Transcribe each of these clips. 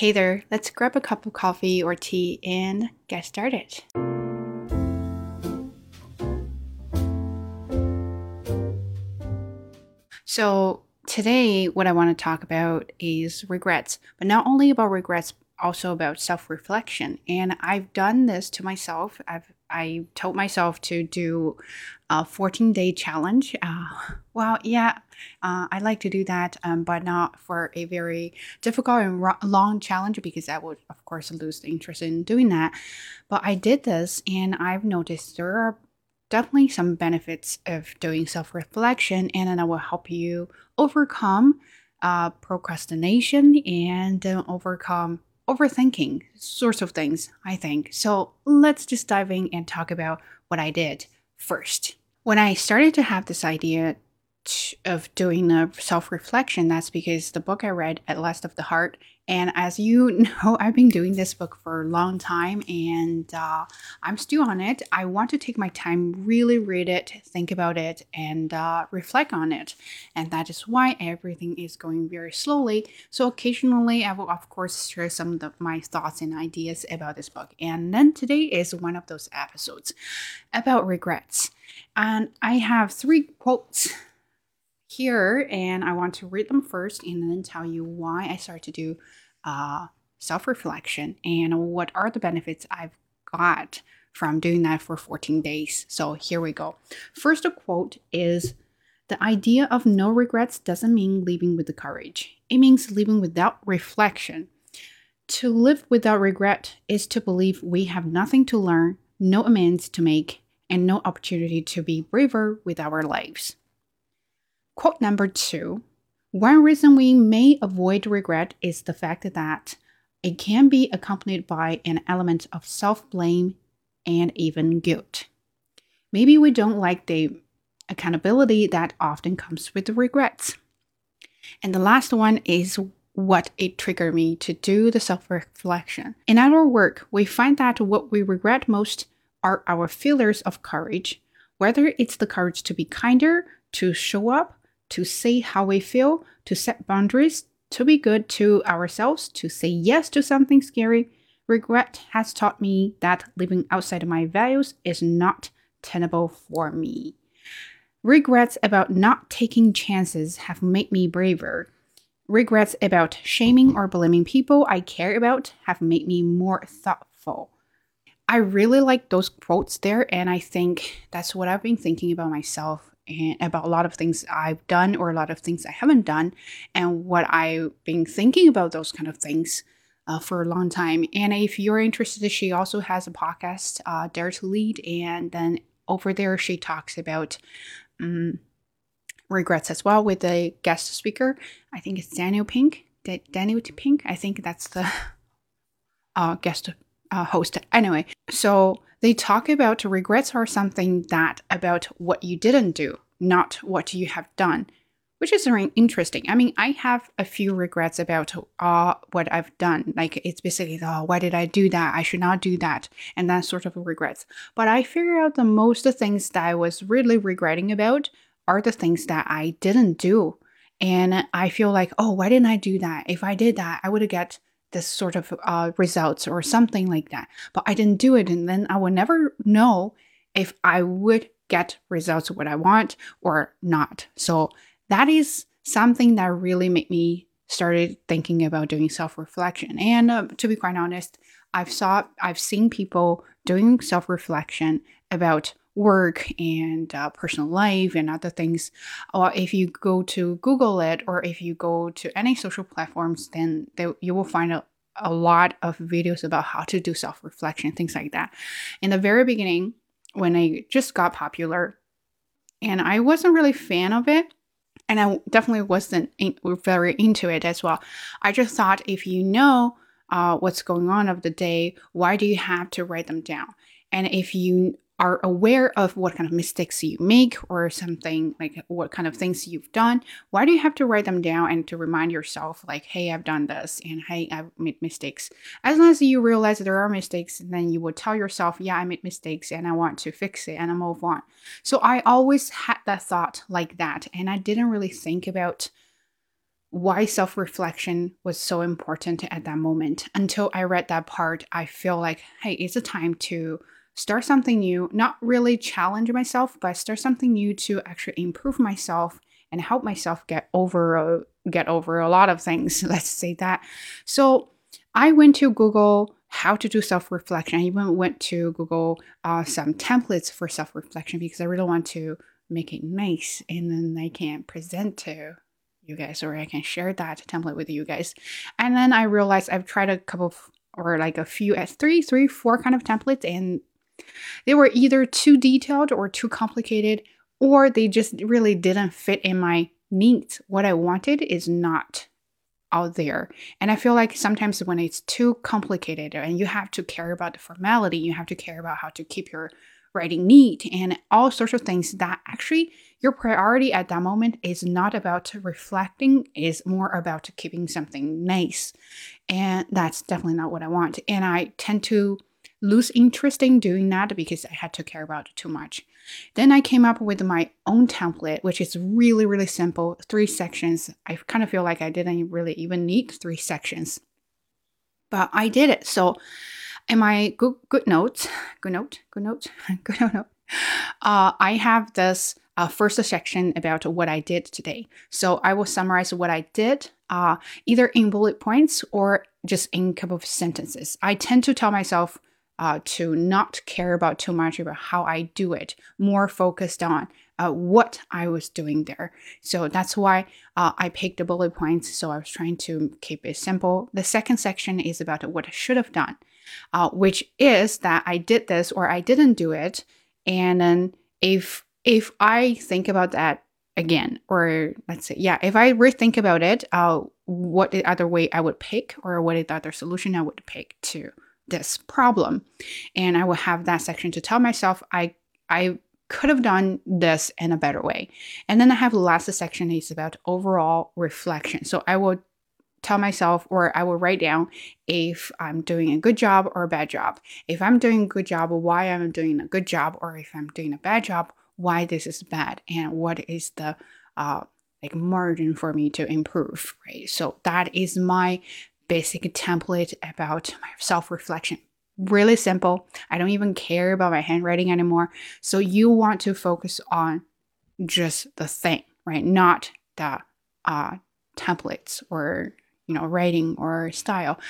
Hey there, let's grab a cup of coffee or tea and get started. So, today, what I want to talk about is regrets, but not only about regrets, also about self reflection. And I've done this to myself. I've I told myself to do a 14 day challenge. Uh, well, yeah, uh, I like to do that, um, but not for a very difficult and ro- long challenge because I would, of course, lose the interest in doing that. But I did this, and I've noticed there are definitely some benefits of doing self reflection, and then I will help you overcome uh, procrastination and overcome overthinking sorts of things, I think. So let's just dive in and talk about what I did first. When I started to have this idea of doing a self reflection, that's because the book I read, Atlas of the Heart, and as you know, I've been doing this book for a long time and uh, I'm still on it. I want to take my time, really read it, think about it, and uh, reflect on it. And that is why everything is going very slowly. So occasionally, I will, of course, share some of the, my thoughts and ideas about this book. And then today is one of those episodes about regrets. And I have three quotes here and I want to read them first and then tell you why I started to do uh, self reflection and what are the benefits I've got from doing that for 14 days. So here we go. First quote is The idea of no regrets doesn't mean living with the courage, it means living without reflection. To live without regret is to believe we have nothing to learn, no amends to make, and no opportunity to be braver with our lives. Quote number two One reason we may avoid regret is the fact that it can be accompanied by an element of self blame and even guilt. Maybe we don't like the accountability that often comes with regrets. And the last one is what it triggered me to do the self reflection. In our work, we find that what we regret most are our failures of courage, whether it's the courage to be kinder, to show up, to say how we feel, to set boundaries, to be good to ourselves, to say yes to something scary. Regret has taught me that living outside of my values is not tenable for me. Regrets about not taking chances have made me braver. Regrets about shaming or blaming people I care about have made me more thoughtful. I really like those quotes there, and I think that's what I've been thinking about myself and about a lot of things I've done or a lot of things I haven't done, and what I've been thinking about those kind of things uh, for a long time. And if you're interested, she also has a podcast, uh, Dare to Lead, and then over there she talks about um, regrets as well with a guest speaker. I think it's Daniel Pink. D- Daniel Pink. I think that's the uh, guest uh, host. Anyway, so they talk about regrets are something that about what you didn't do, not what you have done, which is very interesting. I mean, I have a few regrets about uh, what I've done. Like it's basically, oh, why did I do that? I should not do that, and that sort of regrets. But I figure out the most things that I was really regretting about are the things that I didn't do. And I feel like, oh, why didn't I do that? If I did that, I would have get this sort of uh, results or something like that. But I didn't do it, and then I will never know if I would get results what I want or not. So that is something that really made me started thinking about doing self-reflection. And uh, to be quite honest, I've saw I've seen people doing self-reflection about work and uh, personal life and other things. Or if you go to Google it or if you go to any social platforms, then they, you will find a, a lot of videos about how to do self reflection, things like that. In the very beginning, when I just got popular, and I wasn't really fan of it, and I definitely wasn't in, very into it as well. I just thought if you know uh, what's going on of the day, why do you have to write them down? And if you are aware of what kind of mistakes you make or something like what kind of things you've done why do you have to write them down and to remind yourself like hey i've done this and hey i've made mistakes as long as you realize there are mistakes then you will tell yourself yeah i made mistakes and i want to fix it and i move on so i always had that thought like that and i didn't really think about why self reflection was so important at that moment. Until I read that part, I feel like, hey, it's a time to start something new, not really challenge myself, but start something new to actually improve myself and help myself get over uh, get over a lot of things. Let's say that. So I went to Google how to do self reflection. I even went to Google uh, some templates for self reflection because I really want to make it nice and then I can present to you guys or I can share that template with you guys. And then I realized I've tried a couple of, or like a few, uh, three, three, four kind of templates and they were either too detailed or too complicated or they just really didn't fit in my needs. What I wanted is not out there. And I feel like sometimes when it's too complicated and you have to care about the formality, you have to care about how to keep your writing neat and all sorts of things that actually your priority at that moment is not about reflecting is more about keeping something nice and that's definitely not what i want and i tend to lose interest in doing that because I had to care about it too much. Then I came up with my own template, which is really, really simple three sections. I kind of feel like I didn't really even need three sections, but I did it. So, in my good, good notes, good note, good note, good note, uh, I have this uh, first section about what I did today. So I will summarize what I did, uh, either in bullet points or just in a couple of sentences. I tend to tell myself uh, to not care about too much about how I do it, more focused on uh, what I was doing there. So that's why uh, I picked the bullet points. So I was trying to keep it simple. The second section is about what I should have done, uh, which is that I did this or I didn't do it. And then if if I think about that again, or let's say, yeah, if I rethink about it, uh, what the other way I would pick, or what the other solution I would pick to this problem. And I will have that section to tell myself I I could have done this in a better way. And then I have the last section is about overall reflection. So I will tell myself or I will write down if I'm doing a good job or a bad job. If I'm doing a good job, why I'm doing a good job, or if I'm doing a bad job, why this is bad, and what is the uh, like margin for me to improve, right? So that is my basic template about my self reflection. Really simple. I don't even care about my handwriting anymore. So you want to focus on just the thing, right? Not the uh, templates or you know writing or style.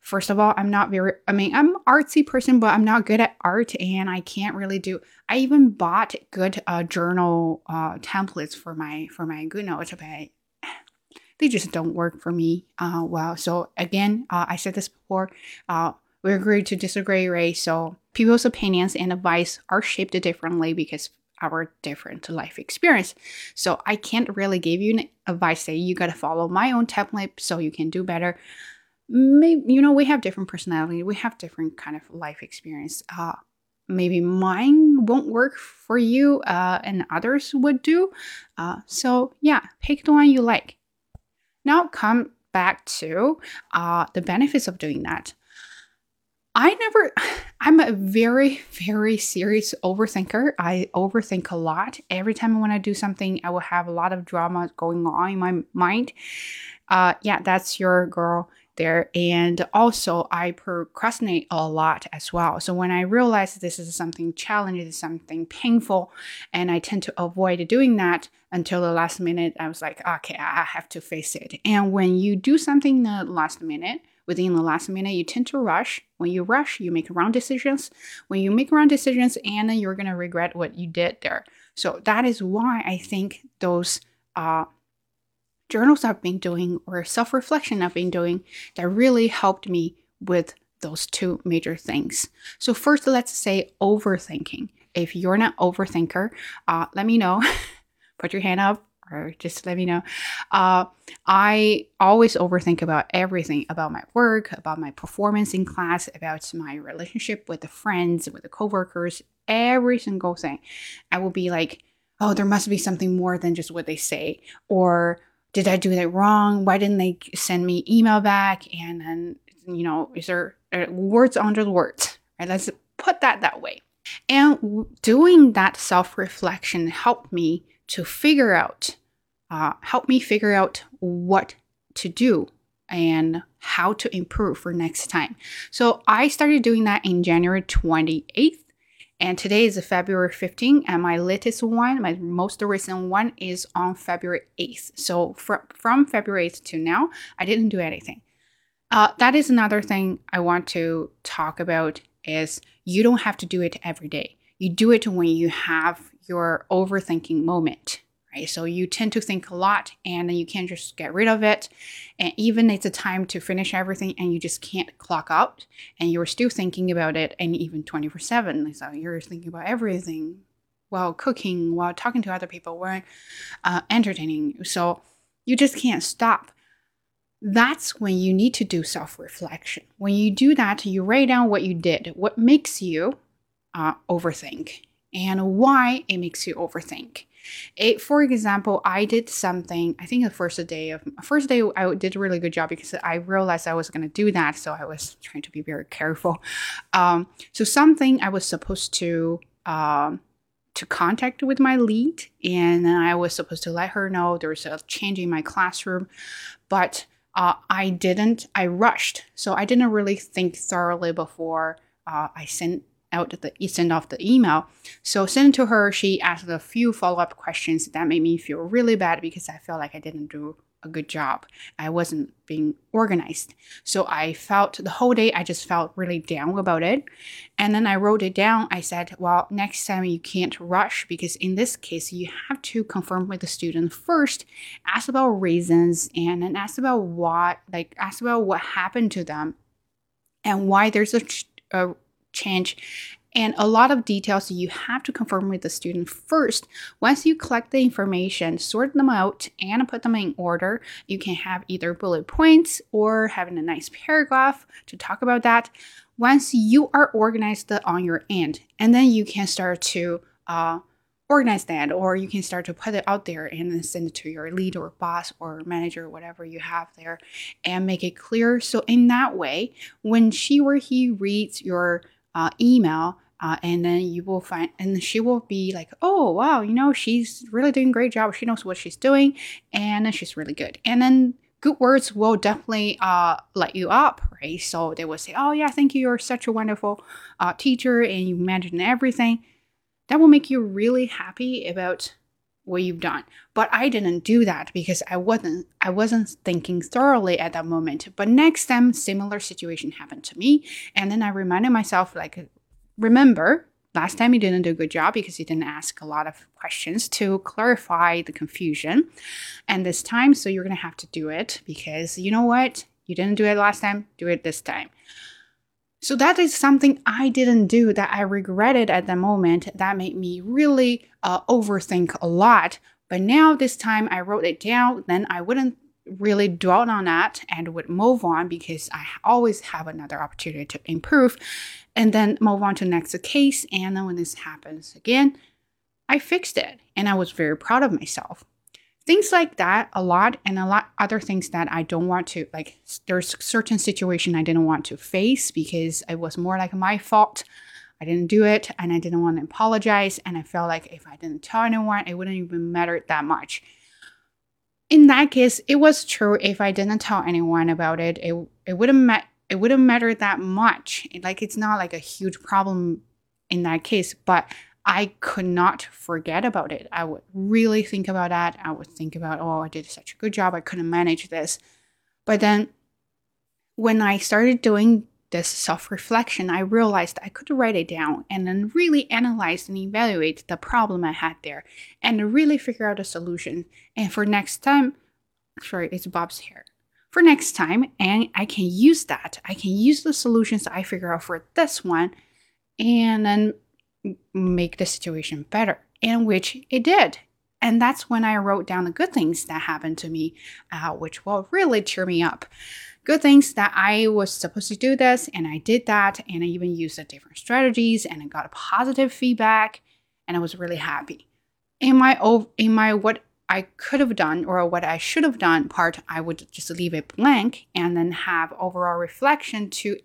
First of all, I'm not very. I mean, I'm artsy person, but I'm not good at art, and I can't really do. I even bought good uh, journal uh, templates for my for my GoodNotes, but they just don't work for me uh, well. So again, uh, I said this before. Uh, we agree to disagree, right? So people's opinions and advice are shaped differently because our different life experience. So I can't really give you advice say you got to follow my own template so you can do better. Maybe you know we have different personality, we have different kind of life experience. Uh, maybe mine won't work for you, uh, and others would do. Uh, so yeah, pick the one you like. Now come back to uh, the benefits of doing that. I never, I'm a very, very serious overthinker. I overthink a lot. Every time when I do something, I will have a lot of drama going on in my mind. Uh, yeah, that's your girl there. And also, I procrastinate a lot as well. So when I realize this is something challenging, something painful, and I tend to avoid doing that until the last minute, I was like, okay, I have to face it. And when you do something the last minute, within the last minute, you tend to rush. When you rush, you make wrong decisions. When you make wrong decisions, and you're gonna regret what you did there. So that is why I think those uh, journals I've been doing or self reflection I've been doing that really helped me with those two major things. So, first, let's say overthinking. If you're not overthinker, uh, let me know. Put your hand up or just let me know. Uh, I always overthink about everything about my work, about my performance in class, about my relationship with the friends, with the coworkers, every single thing. I will be like, oh, there must be something more than just what they say, or did I do that wrong? Why didn't they send me email back? And then, you know, is there uh, words under the words? Right? Let's put that that way. And doing that self reflection helped me to figure out, uh, help me figure out what to do and how to improve for next time. So I started doing that in January 28th. And today is February 15th, and my latest one, my most recent one, is on February 8th. So fr- from February 8th to now, I didn't do anything. Uh, that is another thing I want to talk about is you don't have to do it every day. You do it when you have your overthinking moment right? So you tend to think a lot and then you can't just get rid of it. And even it's a time to finish everything and you just can't clock out and you're still thinking about it and even 24 7. So you're thinking about everything while cooking, while talking to other people, while uh, entertaining. You. So you just can't stop. That's when you need to do self reflection. When you do that, you write down what you did, what makes you uh, overthink, and why it makes you overthink it, for example, I did something. I think the first day of first day, I did a really good job because I realized I was going to do that, so I was trying to be very careful. Um, so something I was supposed to. Um, to contact with my lead and I was supposed to let her know there was a change in my classroom but uh, I didn't I rushed so I didn't really think thoroughly before uh, I sent out the send off the email. So sent to her, she asked a few follow up questions that made me feel really bad because I felt like I didn't do a good job. I wasn't being organized. So I felt the whole day I just felt really down about it. And then I wrote it down. I said, well, next time you can't rush because in this case you have to confirm with the student first, ask about reasons and then ask about what like ask about what happened to them and why there's a, a change and a lot of details you have to confirm with the student first. Once you collect the information, sort them out, and put them in order, you can have either bullet points or having a nice paragraph to talk about that. Once you are organized on your end, and then you can start to uh, organize that, or you can start to put it out there and then send it to your lead or boss or manager, whatever you have there, and make it clear. So, in that way, when she or he reads your uh, email uh, and then you will find and she will be like oh wow you know she's really doing a great job. She knows what she's doing and she's really good. And then good words will definitely uh, light you up right? So they will say oh yeah thank you. You're such a wonderful uh, teacher and you managed everything. That will make you really happy about what you've done. But i didn't do that because i wasn't i wasn't thinking thoroughly at that moment. But next time similar situation happened to me. And then i reminded myself like remember last time you didn't do a good job because you didn't ask a lot of questions to clarify the confusion. And this time so you're going to have to do it because you know what? You didn't do it last time do it this time so that is something I didn't do that I regretted at the moment. That made me really uh, overthink a lot. But now this time I wrote it down, then I wouldn't really dwell on that and would move on because I always have another opportunity to improve and then move on to next case. And then when this happens again, I fixed it and I was very proud of myself things like that a lot and a lot other things that i don't want to like there's certain situation i didn't want to face because it was more like my fault. I didn't do it and i didn't want to apologize and i felt like if i didn't tell anyone it wouldn't even matter that much. In that case it was true if i didn't tell anyone about it it, it wouldn't ma- it wouldn't matter that much. Like it's not like a huge problem in that case but I could not forget about it. I would really think about that. I would think about, oh, I did such a good job. I couldn't manage this. But then when I started doing this self reflection, I realized I could write it down and then really analyze and evaluate the problem I had there and really figure out a solution. And for next time, sorry, it's Bob's hair. For next time, and I can use that. I can use the solutions I figure out for this one and then make the situation better, in which it did. And that's when I wrote down the good things that happened to me, uh, which will really cheer me up. Good things that I was supposed to do this, and I did that, and I even used the different strategies, and I got a positive feedback, and I was really happy. In my in my what I could have done or what I should have done part, I would just leave it blank and then have overall reflection to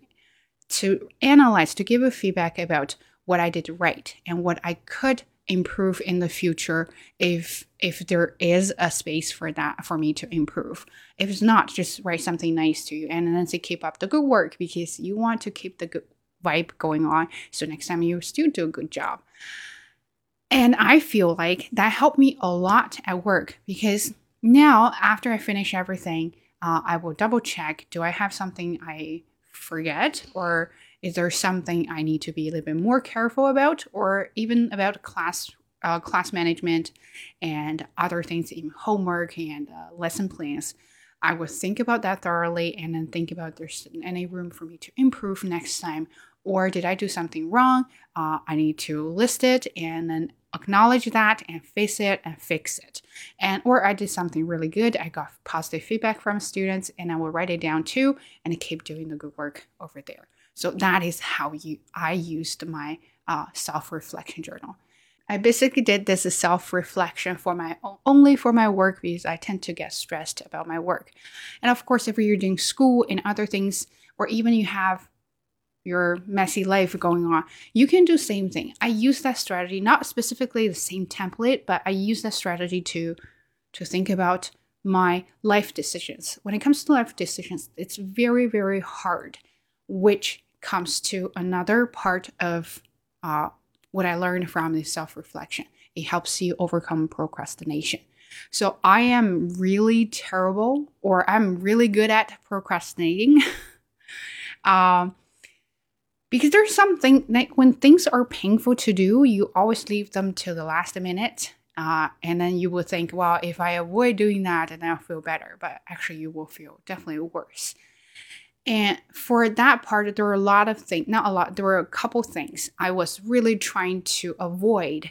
to analyze to give a feedback about what I did right and what I could improve in the future if if there is a space for that for me to improve. If it's not just write something nice to you and then say keep up the good work because you want to keep the good vibe going on. So next time you still do a good job. And i feel like that helped me a lot at work because now after i finish everything uh, i will double check do i have something i forget or is there something I need to be a little bit more careful about, or even about class uh, class management and other things, even homework and uh, lesson plans? I would think about that thoroughly and then think about there's any room for me to improve next time, or did I do something wrong? Uh, I need to list it and then acknowledge that and face it and fix it. And or I did something really good. I got positive feedback from students and I will write it down too and keep doing the good work over there. So that is how you I used my uh, self-reflection journal. I basically did this self-reflection for my only for my work because I tend to get stressed about my work. And of course, if you're doing school and other things, or even you have your messy life going on, you can do same thing. I use that strategy, not specifically the same template, but I use that strategy to to think about my life decisions. When it comes to life decisions, it's very, very hard which comes to another part of uh, what I learned from the self reflection. It helps you overcome procrastination. So I am really terrible, or I'm really good at procrastinating. um, because there's something like when things are painful to do, you always leave them to the last minute. Uh, and then you will think, well, if I avoid doing that, then I'll feel better. But actually, you will feel definitely worse. And for that part, there were a lot of things, not a lot, there were a couple things I was really trying to avoid,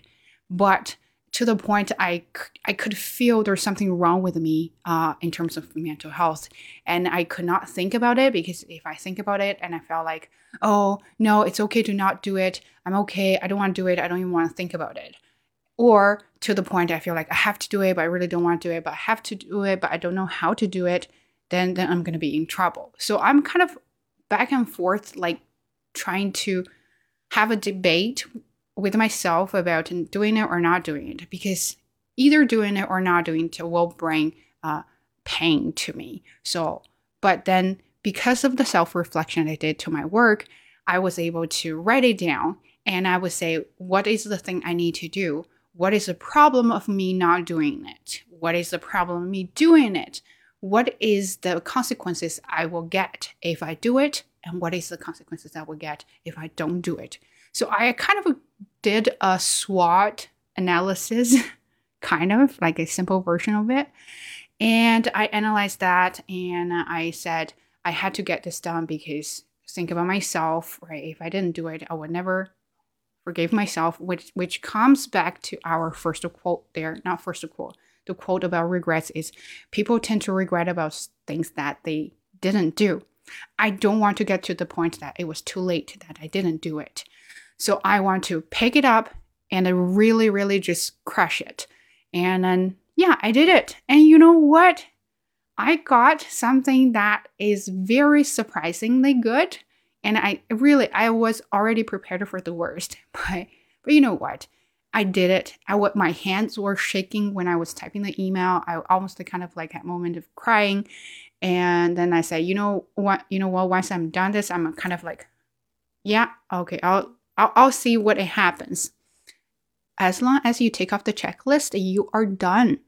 but to the point I, I could feel there's something wrong with me uh, in terms of mental health. And I could not think about it because if I think about it and I felt like, oh, no, it's okay to not do it. I'm okay. I don't want to do it. I don't even want to think about it. Or to the point I feel like I have to do it, but I really don't want to do it, but I have to do it, but I don't know how to do it then then I'm going to be in trouble. So I'm kind of back and forth like trying to have a debate with myself about doing it or not doing it because either doing it or not doing it will bring uh, pain to me. So, but then because of the self reflection I did to my work, I was able to write it down and I would say, what is the thing I need to do? What is the problem of me not doing it? What is the problem of me doing it? what is the consequences I will get if I do it, and what is the consequences I will get if I don't do it. So I kind of did a SWOT analysis, kind of like a simple version of it. And I analyzed that and I said I had to get this done because think about myself, right? If I didn't do it, I would never forgive myself, which which comes back to our first quote there, not first quote, the quote about regrets is people tend to regret about things that they didn't do. I don't want to get to the point that it was too late that I didn't do it. So I want to pick it up and really, really just crush it. And then, yeah, I did it. And you know what? I got something that is very surprisingly good. And I really, I was already prepared for the worst. But, but you know what? I did it. I what my hands were shaking when I was typing the email. I almost kind of like a moment of crying. And then I said, you know what, you know what, once I'm done this, I'm kind of like, yeah, okay, I'll I'll, I'll see what it happens. As long as you take off the checklist, you are done.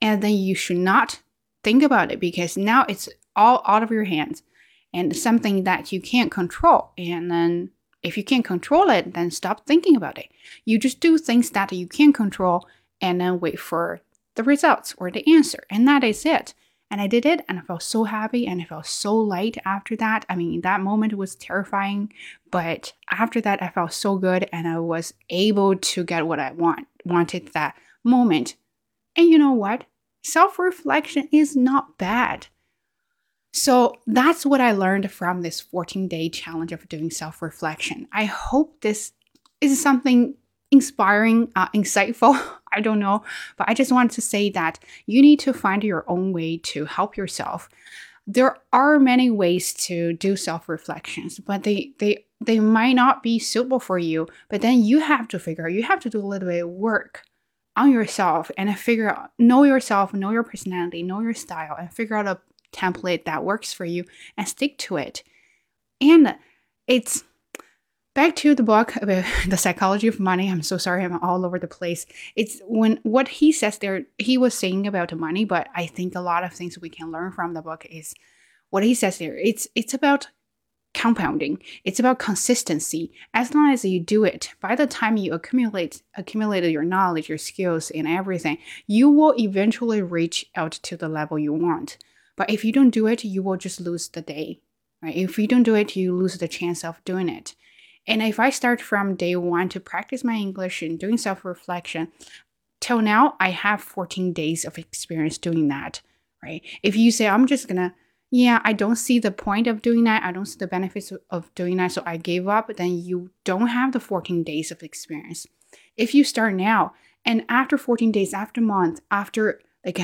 And then you should not think about it because now it's all out of your hands and something that you can't control. And then if you can't control it, then stop thinking about it. You just do things that you can control and then wait for the results or the answer. And that is it. And I did it and I felt so happy and I felt so light after that. I mean, that moment was terrifying, but after that I felt so good and I was able to get what I want wanted that moment. And you know what? Self-reflection is not bad. So that's what I learned from this 14 day challenge of doing self reflection. I hope this is something inspiring, uh, insightful. I don't know, but I just wanted to say that you need to find your own way to help yourself. there are many ways to do self-reflections, but they they they might not be suitable for you. But then you have to figure out, you have to do a little bit of work on yourself and figure out know yourself, know your personality, know your style, and figure out a template that works for you and stick to it. And it's back to the book uh, about the psychology of money. I'm so sorry i'm all over the place. It's when what he says there he was saying about money but i think a lot of things we can learn from the book is what he says there. It's it's about compounding. It's about consistency. As long as you do it by the time you accumulate accumulated your knowledge your skills and everything you will eventually reach out to the level you want. But if you don't do it you will just lose the day right? If you don't do it you lose the chance of doing it and if I start from day one to practice my English and doing self reflection, till now, I have 14 days of experience doing that, right? If you say, I'm just gonna, yeah, I don't see the point of doing that, I don't see the benefits of doing that, so I gave up, then you don't have the 14 days of experience. If you start now, and after 14 days, after month, after like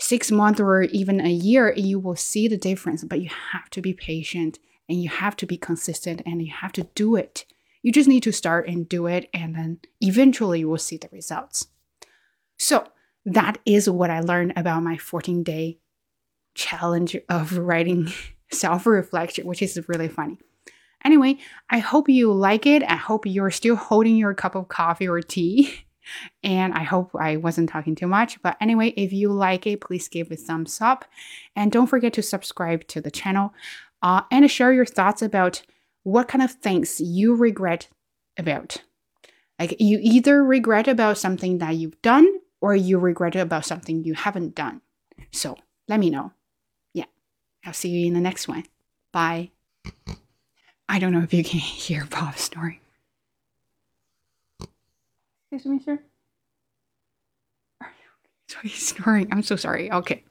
six months or even a year, you will see the difference, but you have to be patient and you have to be consistent and you have to do it. You just need to start and do it, and then eventually you will see the results. So, that is what I learned about my 14 day challenge of writing self reflection, which is really funny. Anyway, I hope you like it. I hope you're still holding your cup of coffee or tea. And I hope I wasn't talking too much. But anyway, if you like it, please give it a thumbs up. And don't forget to subscribe to the channel uh, and share your thoughts about what kind of things you regret about. Like you either regret about something that you've done or you regret about something you haven't done. So let me know. Yeah, I'll see you in the next one. Bye. I don't know if you can hear Bob snoring. Excuse me, sir. So he's snoring. I'm so sorry. Okay.